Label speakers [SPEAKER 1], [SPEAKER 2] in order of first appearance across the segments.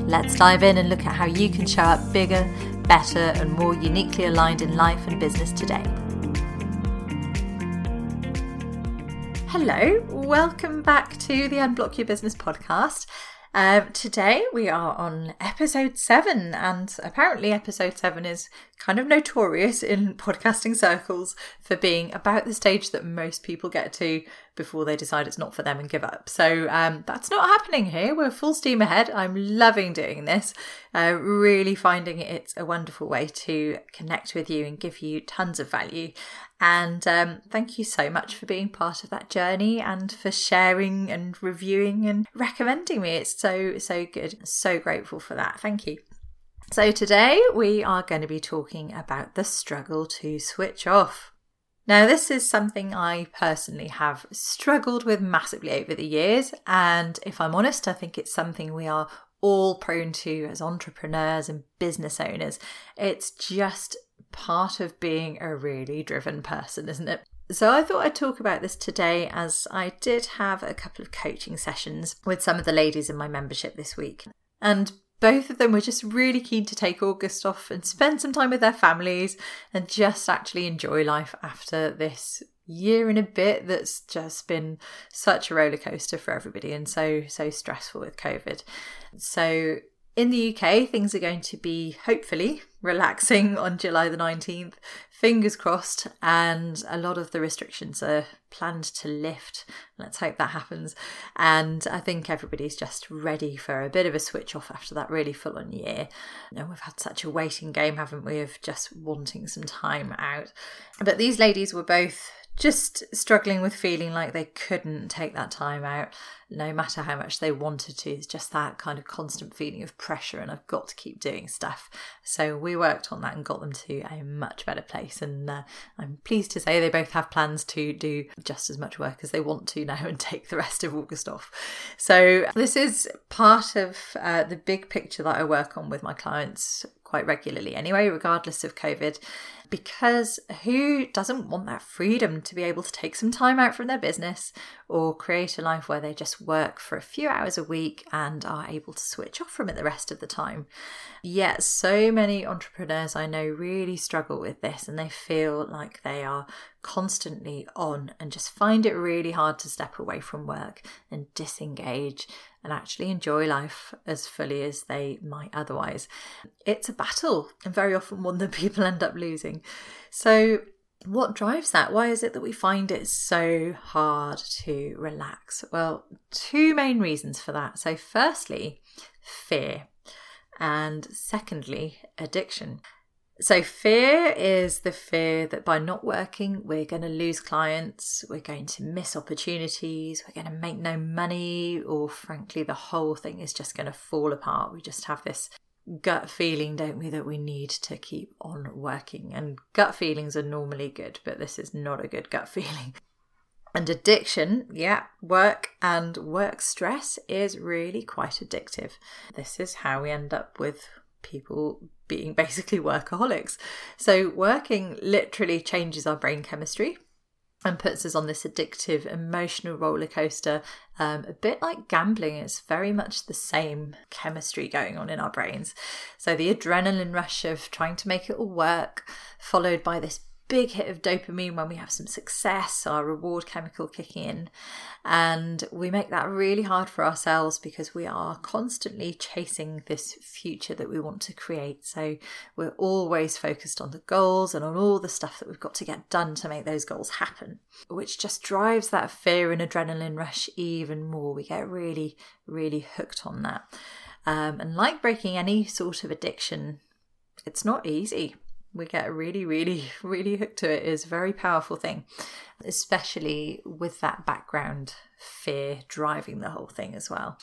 [SPEAKER 1] Let's dive in and look at how you can show up bigger, better, and more uniquely aligned in life and business today. Hello, welcome back to the Unblock Your Business podcast. Um, today we are on episode seven, and apparently, episode seven is kind of notorious in podcasting circles for being about the stage that most people get to before they decide it's not for them and give up. So um, that's not happening here. We're full steam ahead. I'm loving doing this, uh, really finding it's a wonderful way to connect with you and give you tons of value. And um, thank you so much for being part of that journey and for sharing and reviewing and recommending me. It's so, so good. So grateful for that. Thank you. So, today we are going to be talking about the struggle to switch off. Now, this is something I personally have struggled with massively over the years. And if I'm honest, I think it's something we are all prone to as entrepreneurs and business owners. It's just part of being a really driven person, isn't it? So I thought I'd talk about this today as I did have a couple of coaching sessions with some of the ladies in my membership this week. And both of them were just really keen to take August off and spend some time with their families and just actually enjoy life after this year and a bit that's just been such a roller coaster for everybody and so so stressful with covid so in the UK, things are going to be hopefully relaxing on July the 19th. Fingers crossed, and a lot of the restrictions are planned to lift. Let's hope that happens. And I think everybody's just ready for a bit of a switch off after that really full on year. And we've had such a waiting game, haven't we, of just wanting some time out. But these ladies were both just struggling with feeling like they couldn't take that time out no matter how much they wanted to. It's just that kind of constant feeling of pressure, and I've got to keep doing stuff. So we worked on that and got them to a much better place. And uh, I'm pleased to say they both have plans to do just as much work as they want to now and take the rest of August off. So this is part of uh, the big picture that I work on with my clients quite regularly anyway, regardless of COVID because who doesn't want that freedom to be able to take some time out from their business or create a life where they just work for a few hours a week and are able to switch off from it the rest of the time? Yet, so many entrepreneurs I know really struggle with this and they feel like they are constantly on and just find it really hard to step away from work and disengage and actually enjoy life as fully as they might otherwise. It's a battle and very often one that people end up losing. So, what drives that? Why is it that we find it so hard to relax? Well, two main reasons for that. So, firstly, fear, and secondly, addiction. So, fear is the fear that by not working, we're going to lose clients, we're going to miss opportunities, we're going to make no money, or frankly, the whole thing is just going to fall apart. We just have this gut feeling, don't we, that we need to keep on working. And gut feelings are normally good, but this is not a good gut feeling. And addiction, yeah, work and work stress is really quite addictive. This is how we end up with people being basically workaholics. So, working literally changes our brain chemistry and puts us on this addictive emotional roller coaster, um, a bit like gambling. It's very much the same chemistry going on in our brains. So, the adrenaline rush of trying to make it all work, followed by this big hit of dopamine when we have some success, our reward chemical kicking in. And we make that really hard for ourselves because we are constantly chasing this future that we want to create. So we're always focused on the goals and on all the stuff that we've got to get done to make those goals happen, which just drives that fear and adrenaline rush even more. We get really, really hooked on that. Um, and like breaking any sort of addiction, it's not easy we get really, really, really hooked to it is a very powerful thing, especially with that background fear driving the whole thing as well.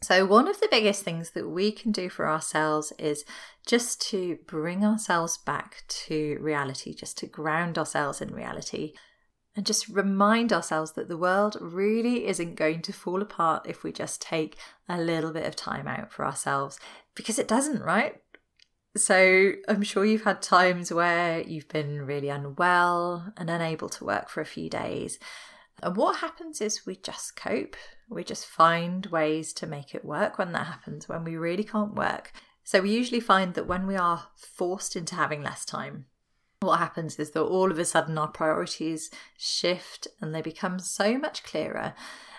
[SPEAKER 1] So, one of the biggest things that we can do for ourselves is just to bring ourselves back to reality, just to ground ourselves in reality, and just remind ourselves that the world really isn't going to fall apart if we just take a little bit of time out for ourselves, because it doesn't, right? So, I'm sure you've had times where you've been really unwell and unable to work for a few days. And what happens is we just cope. We just find ways to make it work when that happens, when we really can't work. So we usually find that when we are forced into having less time, what happens is that all of a sudden our priorities shift and they become so much clearer.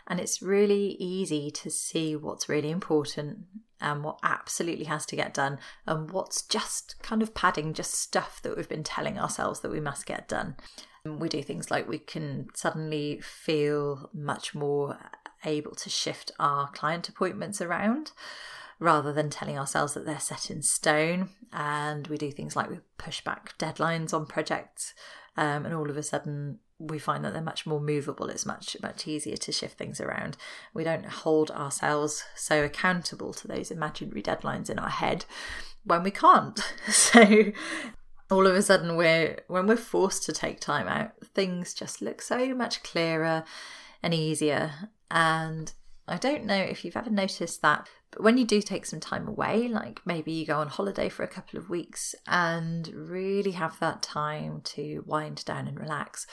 [SPEAKER 1] And it's really easy to see what's really important and what absolutely has to get done and what's just kind of padding, just stuff that we've been telling ourselves that we must get done. We do things like we can suddenly feel much more able to shift our client appointments around rather than telling ourselves that they're set in stone. And we do things like we push back deadlines on projects, um, and all of a sudden we find that they're much more movable. It's much much easier to shift things around. We don't hold ourselves so accountable to those imaginary deadlines in our head when we can't. So all of a sudden we're when we're forced to take time out things just look so much clearer and easier and i don't know if you've ever noticed that but when you do take some time away like maybe you go on holiday for a couple of weeks and really have that time to wind down and relax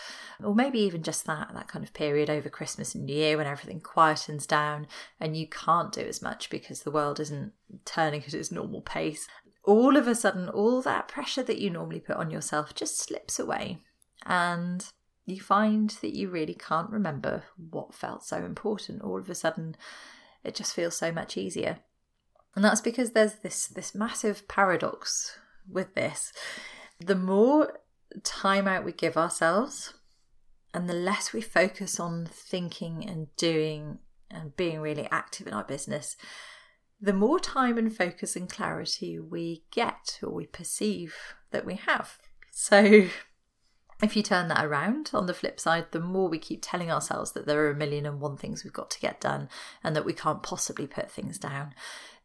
[SPEAKER 1] or maybe even just that that kind of period over christmas and new year when everything quietens down and you can't do as much because the world isn't turning at its normal pace all of a sudden, all that pressure that you normally put on yourself just slips away. And you find that you really can't remember what felt so important. All of a sudden, it just feels so much easier. And that's because there's this, this massive paradox with this. The more time out we give ourselves, and the less we focus on thinking and doing and being really active in our business, the more time and focus and clarity we get or we perceive that we have. So, if you turn that around on the flip side, the more we keep telling ourselves that there are a million and one things we've got to get done and that we can't possibly put things down,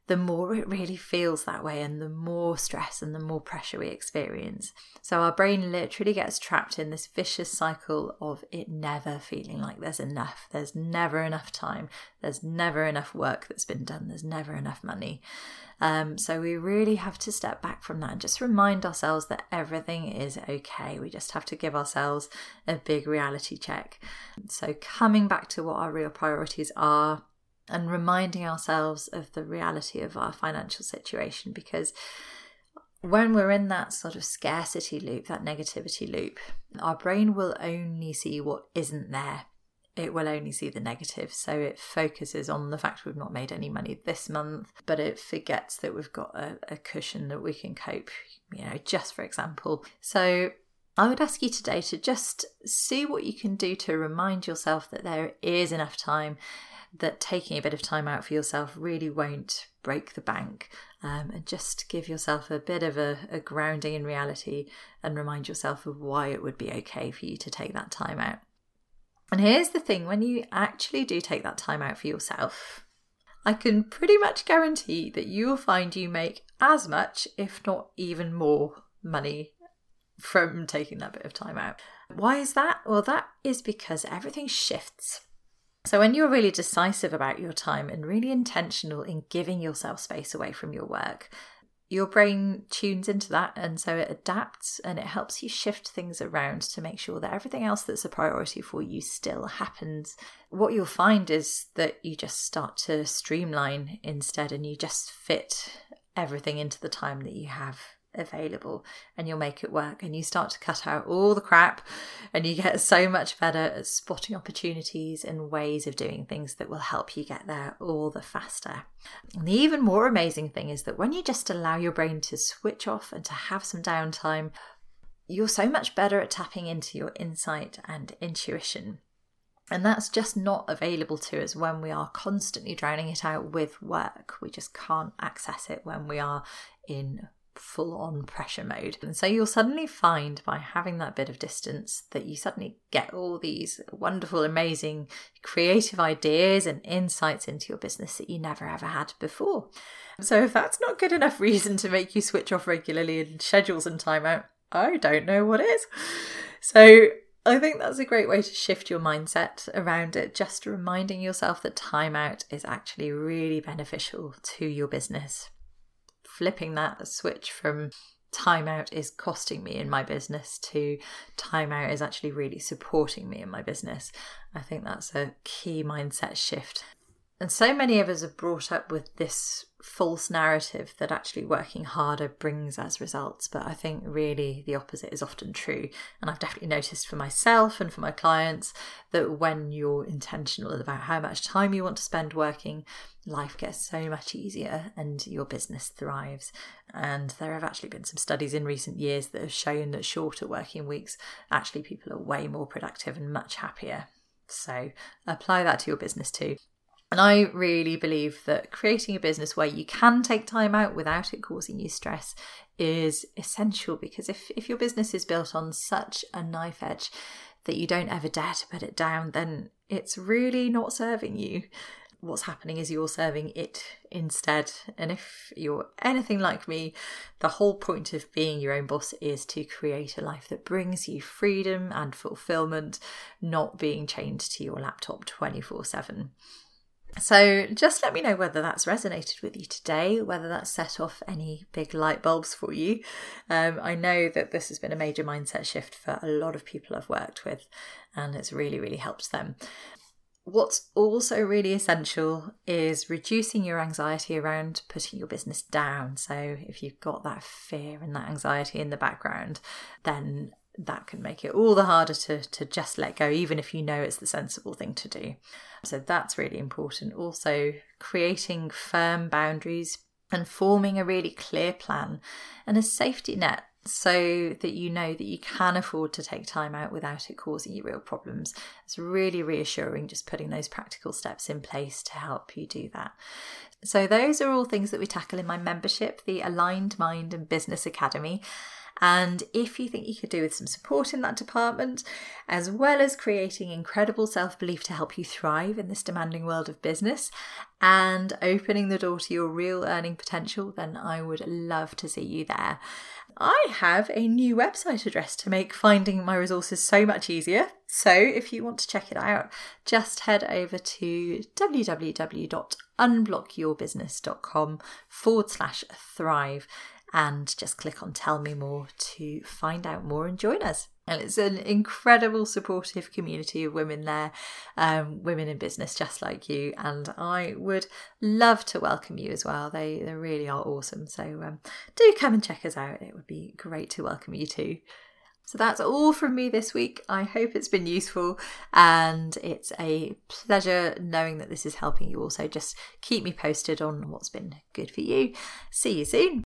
[SPEAKER 1] the more it really feels that way and the more stress and the more pressure we experience. So our brain literally gets trapped in this vicious cycle of it never feeling like there's enough. There's never enough time. There's never enough work that's been done. There's never enough money. Um, so we really have to step back from that and just remind ourselves that everything is okay. We just have to give ourselves a big reality check. So coming back to what our real priorities are and reminding ourselves of the reality of our financial situation because when we're in that sort of scarcity loop, that negativity loop, our brain will only see what isn't there. It will only see the negative. So it focuses on the fact we've not made any money this month, but it forgets that we've got a, a cushion that we can cope, you know, just for example. So I would ask you today to just see what you can do to remind yourself that there is enough time that taking a bit of time out for yourself really won't break the bank. Um, and just give yourself a bit of a, a grounding in reality and remind yourself of why it would be okay for you to take that time out. And here's the thing when you actually do take that time out for yourself, I can pretty much guarantee that you will find you make as much, if not even more, money from taking that bit of time out. Why is that? Well, that is because everything shifts. So, when you're really decisive about your time and really intentional in giving yourself space away from your work, your brain tunes into that and so it adapts and it helps you shift things around to make sure that everything else that's a priority for you still happens. What you'll find is that you just start to streamline instead and you just fit everything into the time that you have available and you'll make it work and you start to cut out all the crap and you get so much better at spotting opportunities and ways of doing things that will help you get there all the faster. And the even more amazing thing is that when you just allow your brain to switch off and to have some downtime, you're so much better at tapping into your insight and intuition. And that's just not available to us when we are constantly drowning it out with work. We just can't access it when we are in full on pressure mode. And so you'll suddenly find by having that bit of distance that you suddenly get all these wonderful, amazing, creative ideas and insights into your business that you never ever had before. So if that's not good enough reason to make you switch off regularly and schedule some time out, I don't know what is. So I think that's a great way to shift your mindset around it, just reminding yourself that time out is actually really beneficial to your business flipping that switch from timeout is costing me in my business to timeout is actually really supporting me in my business. I think that's a key mindset shift. And so many of us are brought up with this false narrative that actually working harder brings as results. But I think really the opposite is often true. And I've definitely noticed for myself and for my clients that when you're intentional about how much time you want to spend working, life gets so much easier and your business thrives. And there have actually been some studies in recent years that have shown that shorter working weeks, actually, people are way more productive and much happier. So apply that to your business too. And I really believe that creating a business where you can take time out without it causing you stress is essential because if, if your business is built on such a knife edge that you don't ever dare to put it down, then it's really not serving you. What's happening is you're serving it instead. And if you're anything like me, the whole point of being your own boss is to create a life that brings you freedom and fulfillment, not being chained to your laptop 24 7. So just let me know whether that's resonated with you today, whether that's set off any big light bulbs for you. Um, I know that this has been a major mindset shift for a lot of people I've worked with, and it's really, really helped them. What's also really essential is reducing your anxiety around putting your business down. So, if you've got that fear and that anxiety in the background, then that can make it all the harder to, to just let go, even if you know it's the sensible thing to do. So that's really important. Also, creating firm boundaries and forming a really clear plan and a safety net so that you know that you can afford to take time out without it causing you real problems. It's really reassuring just putting those practical steps in place to help you do that. So, those are all things that we tackle in my membership, the Aligned Mind and Business Academy. And if you think you could do with some support in that department, as well as creating incredible self belief to help you thrive in this demanding world of business and opening the door to your real earning potential, then I would love to see you there. I have a new website address to make finding my resources so much easier. So if you want to check it out, just head over to www.unblockyourbusiness.com forward slash thrive and just click on Tell Me More to find out more and join us. And it's an incredible supportive community of women there, um, women in business just like you. And I would love to welcome you as well. They, they really are awesome. So um, do come and check us out. It would be great to welcome you too. So that's all from me this week. I hope it's been useful and it's a pleasure knowing that this is helping you also. Just keep me posted on what's been good for you. See you soon.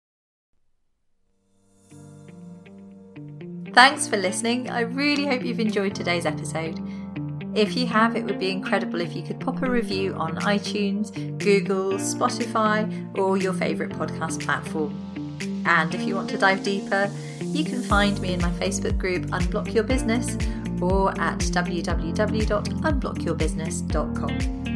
[SPEAKER 1] Thanks for listening. I really hope you've enjoyed today's episode. If you have, it would be incredible if you could pop a review on iTunes, Google, Spotify, or your favourite podcast platform. And if you want to dive deeper, you can find me in my Facebook group Unblock Your Business or at www.unblockyourbusiness.com.